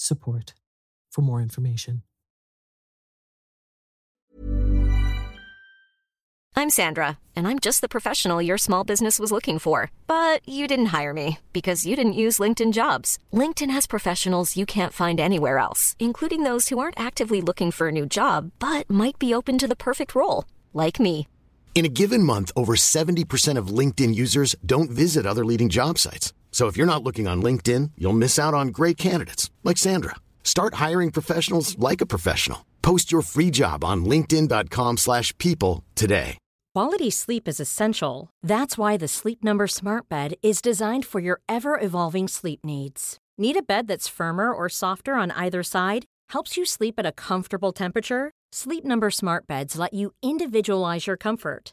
support for more information. I'm Sandra, and I'm just the professional your small business was looking for. But you didn't hire me because you didn't use LinkedIn jobs. LinkedIn has professionals you can't find anywhere else, including those who aren't actively looking for a new job but might be open to the perfect role, like me. In a given month, over 70% of LinkedIn users don't visit other leading job sites. So if you're not looking on LinkedIn, you'll miss out on great candidates like Sandra. Start hiring professionals like a professional. Post your free job on linkedin.com/people today. Quality sleep is essential. That's why the Sleep Number Smart Bed is designed for your ever-evolving sleep needs. Need a bed that's firmer or softer on either side? Helps you sleep at a comfortable temperature? Sleep Number Smart Beds let you individualize your comfort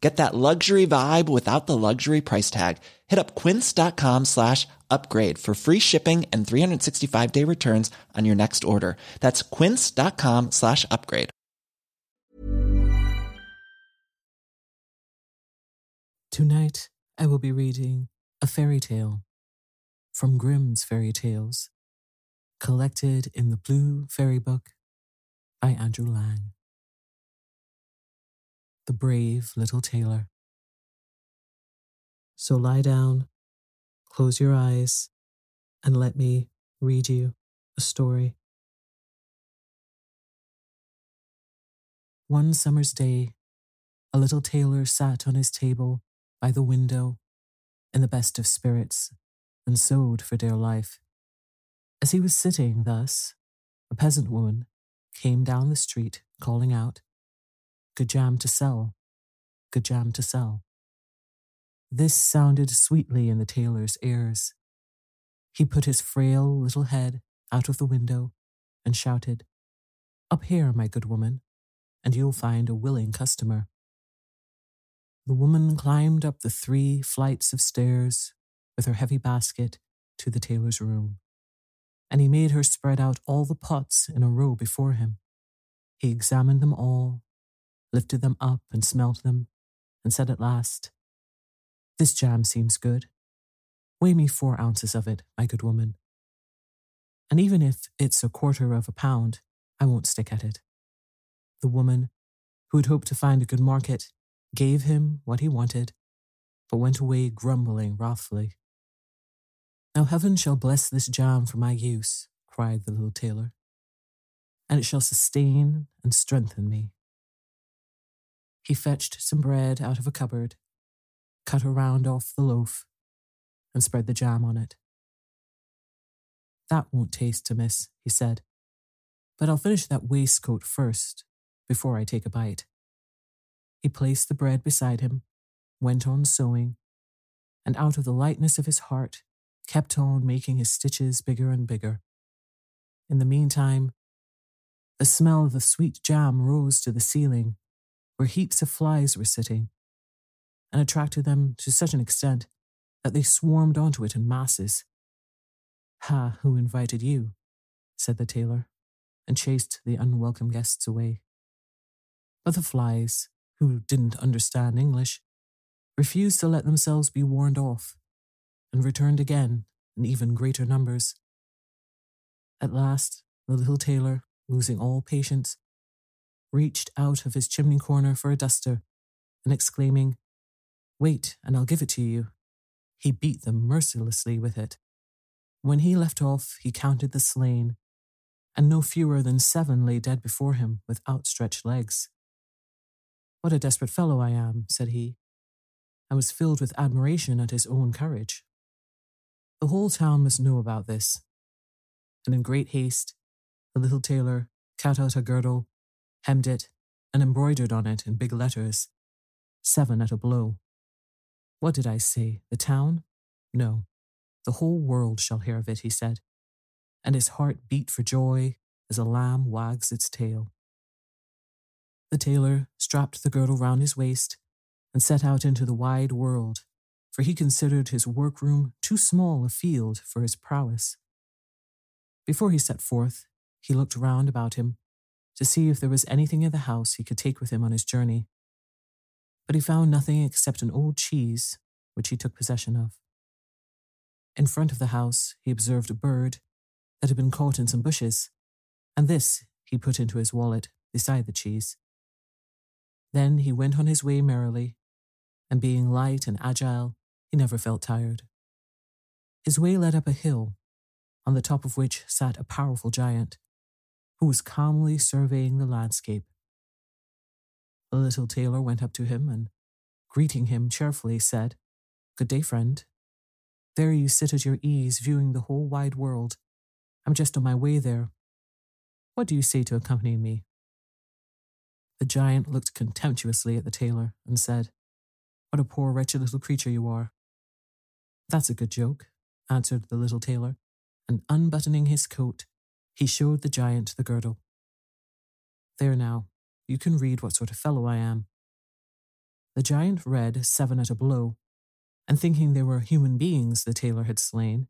Get that luxury vibe without the luxury price tag. Hit up quince.com slash upgrade for free shipping and 365 day returns on your next order. That's quince.com slash upgrade. Tonight, I will be reading a fairy tale from Grimm's Fairy Tales, collected in the Blue Fairy Book by Andrew Lang. The Brave Little Tailor. So lie down, close your eyes, and let me read you a story. One summer's day, a little tailor sat on his table by the window in the best of spirits and sewed for dear life. As he was sitting thus, a peasant woman came down the street calling out, Good jam to sell, good jam to sell. This sounded sweetly in the tailor's ears. He put his frail little head out of the window and shouted, Up here, my good woman, and you'll find a willing customer. The woman climbed up the three flights of stairs with her heavy basket to the tailor's room, and he made her spread out all the pots in a row before him. He examined them all, lifted them up and smelt them, and said at last, This jam seems good. Weigh me four ounces of it, my good woman. And even if it's a quarter of a pound, I won't stick at it. The woman, who had hoped to find a good market, gave him what he wanted, but went away grumbling wrathfully. Now heaven shall bless this jam for my use, cried the little tailor, and it shall sustain and strengthen me. He fetched some bread out of a cupboard, cut a round off the loaf, and spread the jam on it. That won't taste amiss, he said, but I'll finish that waistcoat first before I take a bite. He placed the bread beside him, went on sewing, and out of the lightness of his heart, kept on making his stitches bigger and bigger. In the meantime, the smell of the sweet jam rose to the ceiling, where heaps of flies were sitting, and attracted them to such an extent that they swarmed onto it in masses. Ha, who invited you? said the tailor, and chased the unwelcome guests away. But the flies, who didn't understand English, refused to let themselves be warned off, and returned again in even greater numbers. At last, the little tailor, losing all patience, reached out of his chimney corner for a duster, and exclaiming, Wait, and I'll give it to you, he beat them mercilessly with it. When he left off, he counted the slain, and no fewer than seven lay dead before him with outstretched legs. What a desperate fellow I am, said he, and was filled with admiration at his own courage. The whole town must know about this. And in great haste, the little tailor cut out a girdle, hemmed it, and embroidered on it in big letters seven at a blow. What did I say? The town? No. The whole world shall hear of it, he said, and his heart beat for joy as a lamb wags its tail. The tailor strapped the girdle round his waist and set out into the wide world, for he considered his workroom too small a field for his prowess. Before he set forth, he looked round about him to see if there was anything in the house he could take with him on his journey. But he found nothing except an old cheese, which he took possession of. In front of the house, he observed a bird that had been caught in some bushes, and this he put into his wallet beside the cheese. Then he went on his way merrily, and being light and agile, he never felt tired. His way led up a hill, on the top of which sat a powerful giant, who was calmly surveying the landscape. The little tailor went up to him and, greeting him cheerfully, said, Good day, friend. There you sit at your ease, viewing the whole wide world. I'm just on my way there. What do you say to accompanying me? The giant looked contemptuously at the tailor and said, What a poor, wretched little creature you are. That's a good joke, answered the little tailor, and unbuttoning his coat, he showed the giant the girdle. There now, you can read what sort of fellow I am. The giant read seven at a blow, and thinking they were human beings the tailor had slain,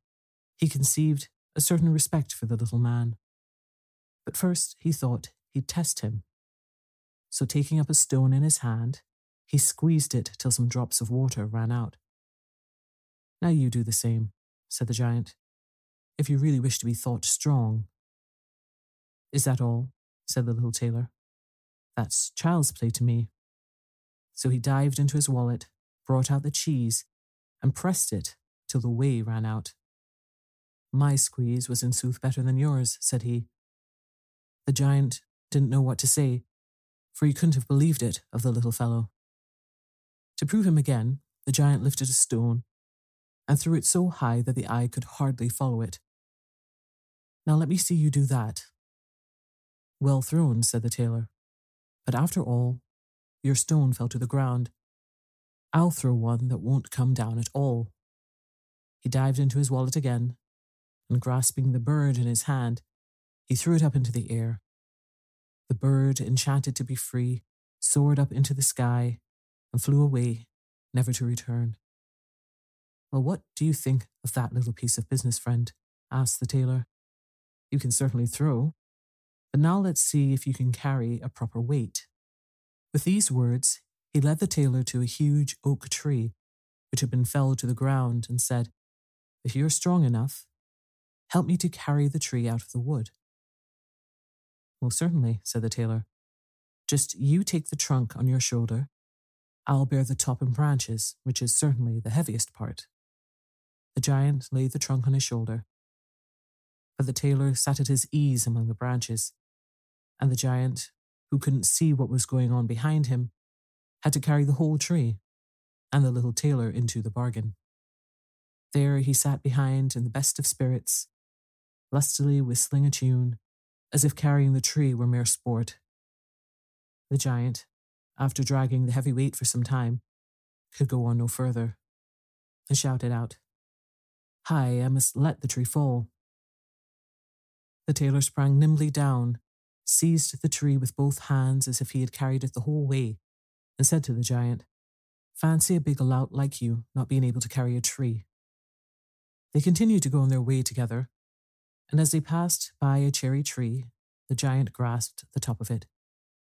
he conceived a certain respect for the little man. But first he thought he'd test him. So taking up a stone in his hand, he squeezed it till some drops of water ran out. Now you do the same, said the giant, if you really wish to be thought strong. Is that all? said the little tailor. That's child's play to me. So he dived into his wallet, brought out the cheese, and pressed it till the whey ran out. My squeeze was in sooth better than yours, said he. The giant didn't know what to say, for he couldn't have believed it of the little fellow. To prove him again, the giant lifted a stone and threw it so high that the eye could hardly follow it. Now let me see you do that. Well thrown, said the tailor. But after all, your stone fell to the ground. I'll throw one that won't come down at all. He dived into his wallet again, and grasping the bird in his hand, he threw it up into the air. The bird, enchanted to be free, soared up into the sky and flew away, never to return. Well, what do you think of that little piece of business, friend? asked the tailor. You can certainly throw, but now let's see if you can carry a proper weight. With these words, he led the tailor to a huge oak tree, which had been felled to the ground, and said, If you're strong enough, help me to carry the tree out of the wood. Well, certainly, said the tailor. Just you take the trunk on your shoulder. I'll bear the top and branches, which is certainly the heaviest part. The giant laid the trunk on his shoulder. But the tailor sat at his ease among the branches, and the giant, who couldn't see what was going on behind him, had to carry the whole tree, and the little tailor into the bargain. There he sat behind in the best of spirits, lustily whistling a tune, as if carrying the tree were mere sport. The giant, after dragging the heavy weight for some time, could go on no further, and shouted out, Hi, I must let the tree fall. The tailor sprang nimbly down, seized the tree with both hands as if he had carried it the whole way, and said to the giant, Fancy a big lout like you not being able to carry a tree. They continued to go on their way together, and as they passed by a cherry tree, the giant grasped the top of it,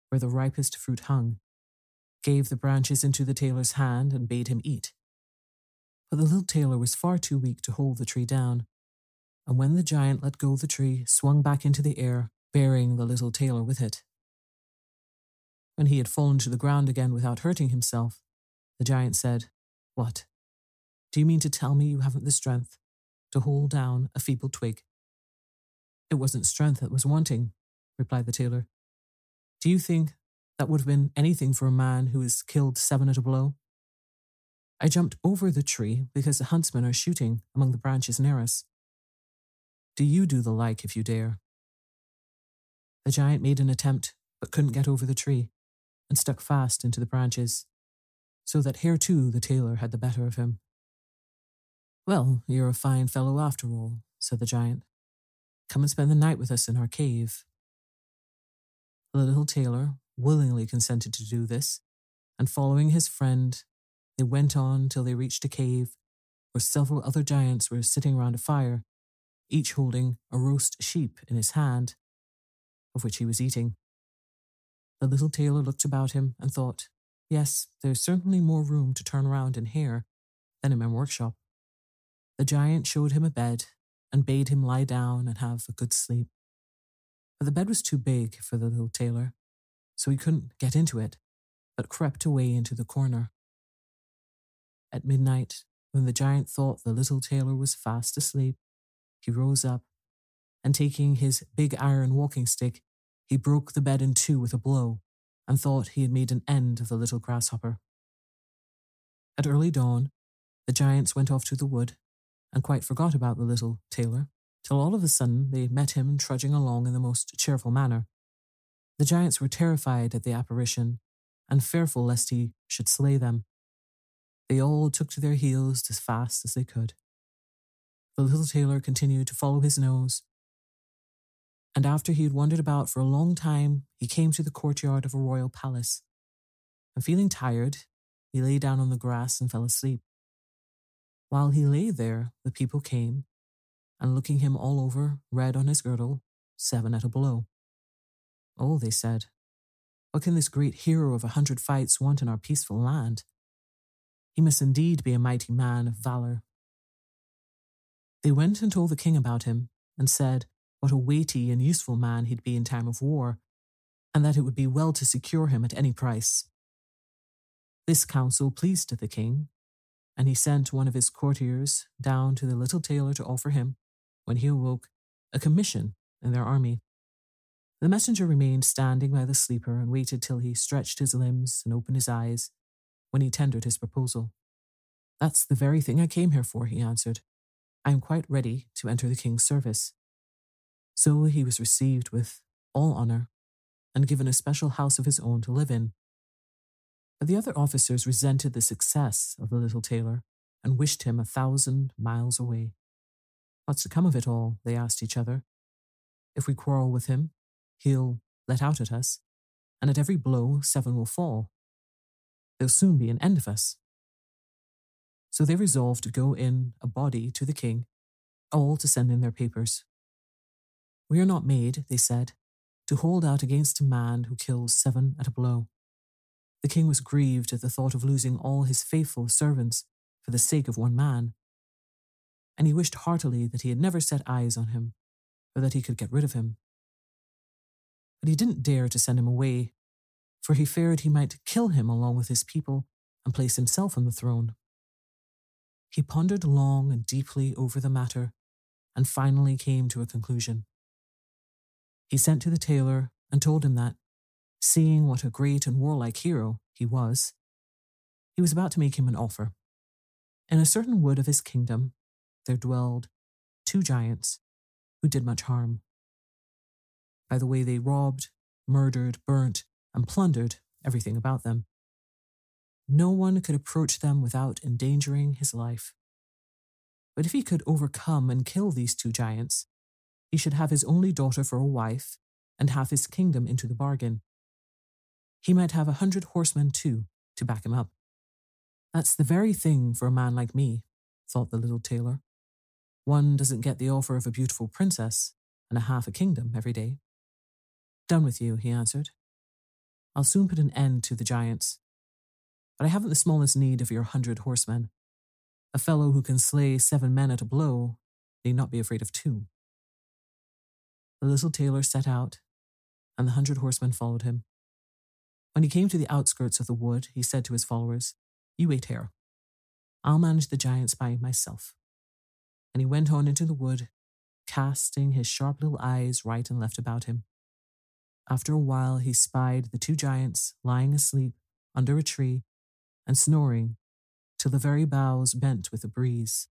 where the ripest fruit hung, gave the branches into the tailor's hand, and bade him eat. But the little tailor was far too weak to hold the tree down, and when the giant let go the tree, swung back into the air, bearing the little tailor with it. When he had fallen to the ground again without hurting himself, the giant said, What? Do you mean to tell me you haven't the strength to hold down a feeble twig? It wasn't strength that was wanting, replied the tailor. Do you think that would have been anything for a man who has killed seven at a blow? I jumped over the tree because the huntsmen are shooting among the branches near us. Do you do the like if you dare? The giant made an attempt, but couldn't get over the tree, and stuck fast into the branches, so that here too the tailor had the better of him. Well, you're a fine fellow after all, said the giant. Come and spend the night with us in our cave. The little tailor willingly consented to do this, and following his friend, they went on till they reached a cave where several other giants were sitting round a fire, each holding a roast sheep in his hand, of which he was eating. The little tailor looked about him and thought, Yes, there's certainly more room to turn around in here than in my workshop. The giant showed him a bed and bade him lie down and have a good sleep. But the bed was too big for the little tailor, so he couldn't get into it, but crept away into the corner. At midnight, when the giant thought the little tailor was fast asleep, he rose up, and taking his big iron walking stick, he broke the bed in two with a blow, and thought he had made an end of the little grasshopper. At early dawn, the giants went off to the wood, and quite forgot about the little tailor, till all of a sudden they met him trudging along in the most cheerful manner. The giants were terrified at the apparition, and fearful lest he should slay them. They all took to their heels as fast as they could. The little tailor continued to follow his nose, and after he had wandered about for a long time, he came to the courtyard of a royal palace. And feeling tired, he lay down on the grass and fell asleep. While he lay there, the people came, and looking him all over, read on his girdle, seven at a blow. Oh, they said, what can this great hero of a hundred fights want in our peaceful land? He must indeed be a mighty man of valour. They went and told the king about him, and said what a weighty and useful man he'd be in time of war, and that it would be well to secure him at any price. This counsel pleased the king, and he sent one of his courtiers down to the little tailor to offer him, when he awoke, a commission in their army. The messenger remained standing by the sleeper and waited till he stretched his limbs and opened his eyes, when he tendered his proposal. That's the very thing I came here for, he answered. I am quite ready to enter the king's service. So he was received with all honour and given a special house of his own to live in. But the other officers resented the success of the little tailor and wished him a thousand miles away. What's to come of it all? they asked each other. If we quarrel with him, he'll let out at us, and at every blow, seven will fall. There'll soon be an end of us. So they resolved to go in a body to the king, all to send in their papers. We are not made, they said, to hold out against a man who kills seven at a blow. The king was grieved at the thought of losing all his faithful servants for the sake of one man, and he wished heartily that he had never set eyes on him, or that he could get rid of him. But he didn't dare to send him away, for he feared he might kill him along with his people and place himself on the throne. He pondered long and deeply over the matter and finally came to a conclusion. He sent to the tailor and told him that, seeing what a great and warlike hero he was, he was about to make him an offer. In a certain wood of his kingdom there dwelled two giants who did much harm. By the way they robbed, murdered, burnt, and plundered everything about them. No one could approach them without endangering his life. But if he could overcome and kill these two giants, he should have his only daughter for a wife and half his kingdom into the bargain. He might have a hundred horsemen too to back him up. That's the very thing for a man like me, thought the little tailor. One doesn't get the offer of a beautiful princess and a half a kingdom every day. Done with you, he answered. I'll soon put an end to the giants. But I haven't the smallest need of your hundred horsemen. A fellow who can slay seven men at a blow need not be afraid of two. The little tailor set out, and the hundred horsemen followed him. When he came to the outskirts of the wood, he said to his followers, You wait here. I'll manage the giants by myself. And he went on into the wood, casting his sharp little eyes right and left about him. After a while, he spied the two giants lying asleep under a tree and snoring till the very boughs bent with the breeze.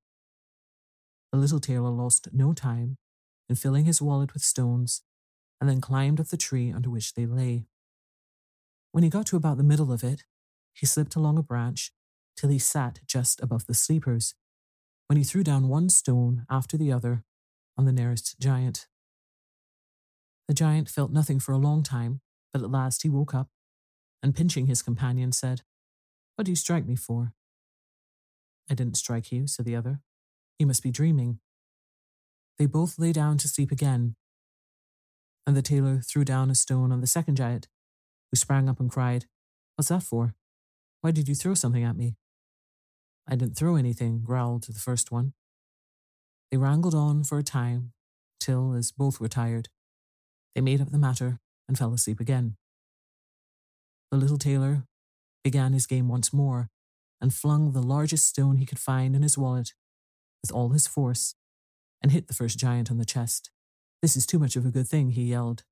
The little tailor lost no time in filling his wallet with stones and then climbed up the tree under which they lay. When he got to about the middle of it, he slipped along a branch till he sat just above the sleepers, when he threw down one stone after the other on the nearest giant. The giant felt nothing for a long time, but at last he woke up and, pinching his companion, said, What do you strike me for? I didn't strike you, said the other. You must be dreaming. They both lay down to sleep again, and the tailor threw down a stone on the second giant, who sprang up and cried, What's that for? Why did you throw something at me? I didn't throw anything, growled the first one. They wrangled on for a time, till, as both were tired, they made up the matter and fell asleep again. The little tailor began his game once more and flung the largest stone he could find in his wallet with all his force and hit the first giant on the chest. This is too much of a good thing, he yelled.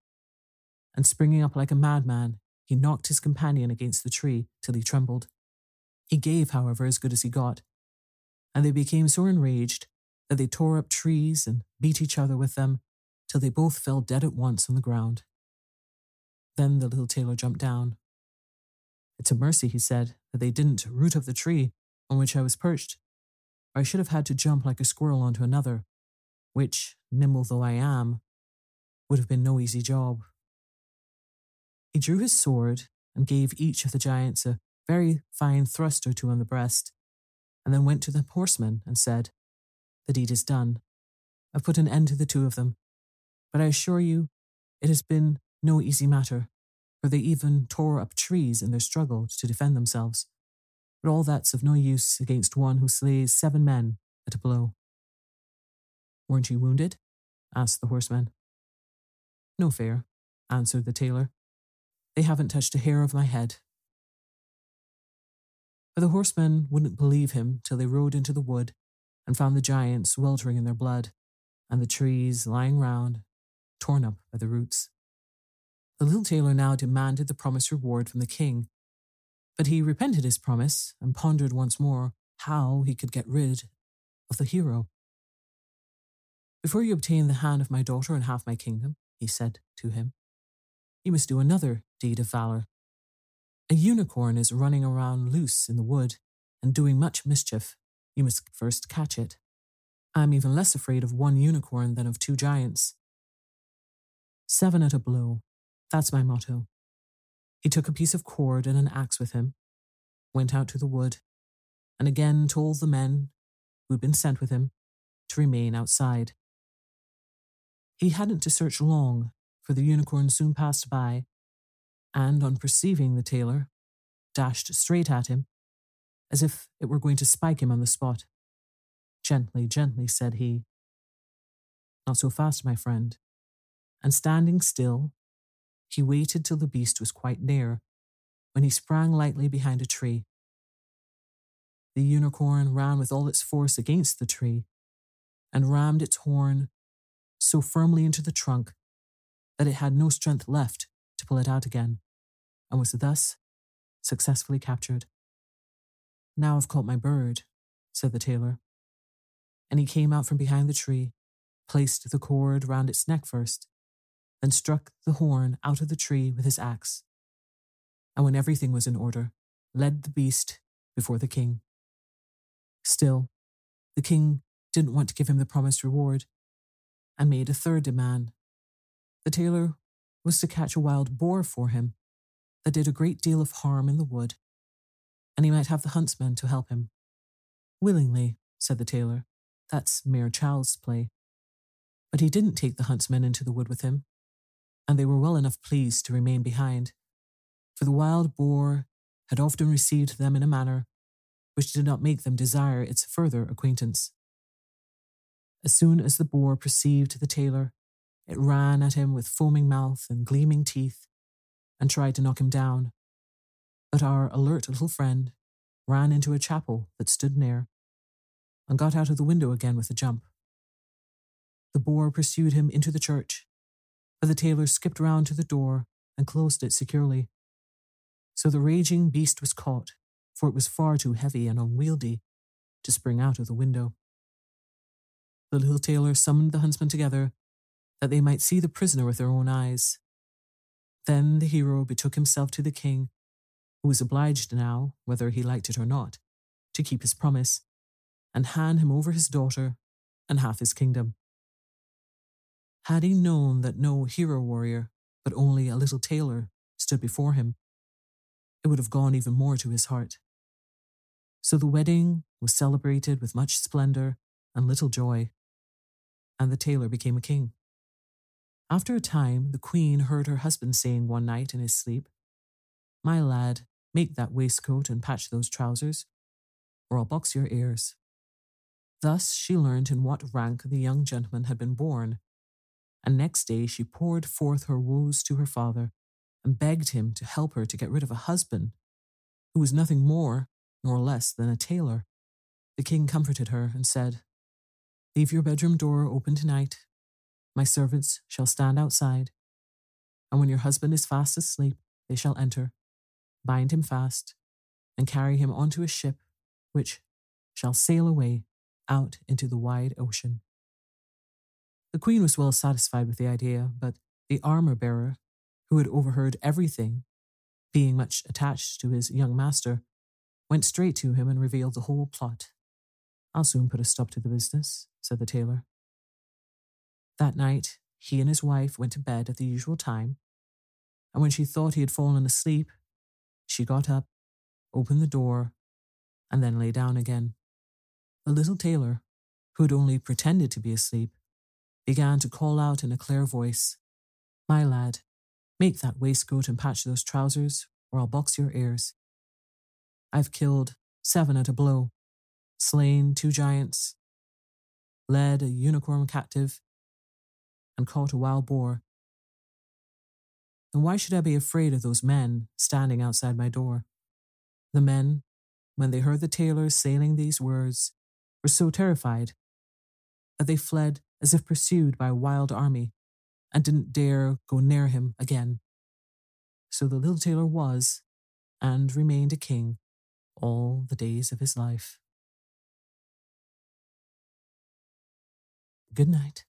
And springing up like a madman, he knocked his companion against the tree till he trembled. He gave, however, as good as he got, and they became so enraged that they tore up trees and beat each other with them till they both fell dead at once on the ground. Then the little tailor jumped down. It's a mercy, he said, that they didn't root up the tree on which I was perched, or I should have had to jump like a squirrel onto another, which, nimble though I am, would have been no easy job. He drew his sword and gave each of the giants a very fine thrust or two on the breast, and then went to the horsemen and said, The deed is done. I've put an end to the two of them, but I assure you it has been no easy matter for they even tore up trees in their struggle to defend themselves. But all that's of no use against one who slays seven men at a blow. Weren't you wounded? asked the horseman. No fear, answered the tailor. They haven't touched a hair of my head. But the horsemen wouldn't believe him till they rode into the wood and found the giants weltering in their blood, and the trees lying round, torn up by the roots. The little tailor now demanded the promised reward from the king, but he repented his promise and pondered once more how he could get rid of the hero. Before you obtain the hand of my daughter and half my kingdom, he said to him, you must do another deed of valor. A unicorn is running around loose in the wood and doing much mischief. You must first catch it. I am even less afraid of one unicorn than of two giants. Seven at a blow, that's my motto. He took a piece of cord and an axe with him, went out to the wood, and again told the men who'd been sent with him to remain outside. He hadn't to search long, for the unicorn soon passed by, and on perceiving the tailor, dashed straight at him, as if it were going to spike him on the spot. Gently, gently, said he. Not so fast, my friend. And standing still, he waited till the beast was quite near, when he sprang lightly behind a tree. the unicorn ran with all its force against the tree and rammed its horn so firmly into the trunk that it had no strength left to pull it out again, and was thus successfully captured. Now I've caught my bird, said the tailor. And he came out from behind the tree, placed the cord round its neck first, then struck the horn out of the tree with his axe. And when everything was in order, led the beast before the king. Still, the king didn't want to give him the promised reward and made a third demand. The tailor was to catch a wild boar for him that did a great deal of harm in the wood, and he might have the huntsman to help him. Willingly, said the tailor. That's mere child's play. But he didn't take the huntsmen into the wood with him, and they were well enough pleased to remain behind, for the wild boar had often received them in a manner which did not make them desire its further acquaintance. As soon as the boar perceived the tailor, it ran at him with foaming mouth and gleaming teeth and tried to knock him down. But our alert little friend ran into a chapel that stood near and got out of the window again with a jump. The boar pursued him into the church, but the tailor skipped round to the door and closed it securely. So the raging beast was caught, for it was far too heavy and unwieldy to spring out of the window. The little tailor summoned the huntsmen together that they might see the prisoner with their own eyes. Then the hero betook himself to the king, who was obliged now, whether he liked it or not, to keep his promise and hand him over his daughter and half his kingdom. Had he known that no hero warrior, but only a little tailor, stood before him, it would have gone even more to his heart. So the wedding was celebrated with much splendor and little joy, and the tailor became a king. After a time, the queen heard her husband saying one night in his sleep, My lad, make that waistcoat and patch those trousers, or I'll box your ears. Thus she learned in what rank the young gentleman had been born, and next day she poured forth her woes to her father and begged him to help her to get rid of a husband who was nothing more nor less than a tailor. The king comforted her and said, Leave your bedroom door open tonight. My servants shall stand outside, and when your husband is fast asleep, they shall enter, bind him fast, and carry him onto a ship which shall sail away out into the wide ocean. The queen was well satisfied with the idea, but the armor bearer, who had overheard everything, being much attached to his young master, went straight to him and revealed the whole plot. I'll soon put a stop to the business, said the tailor. That night, he and his wife went to bed at the usual time, and when she thought he had fallen asleep, she got up, opened the door, and then lay down again. The little tailor, who had only pretended to be asleep, began to call out in a clear voice, My lad, make that waistcoat and patch those trousers, or I'll box your ears. I've killed seven at a blow, slain two giants, led a unicorn captive, and caught a wild boar. And why should I be afraid of those men standing outside my door? The men, when they heard the tailor saying these words, were so terrified that they fled as if pursued by a wild army and didn't dare go near him again. So the little tailor was and remained a king all the days of his life. Good night.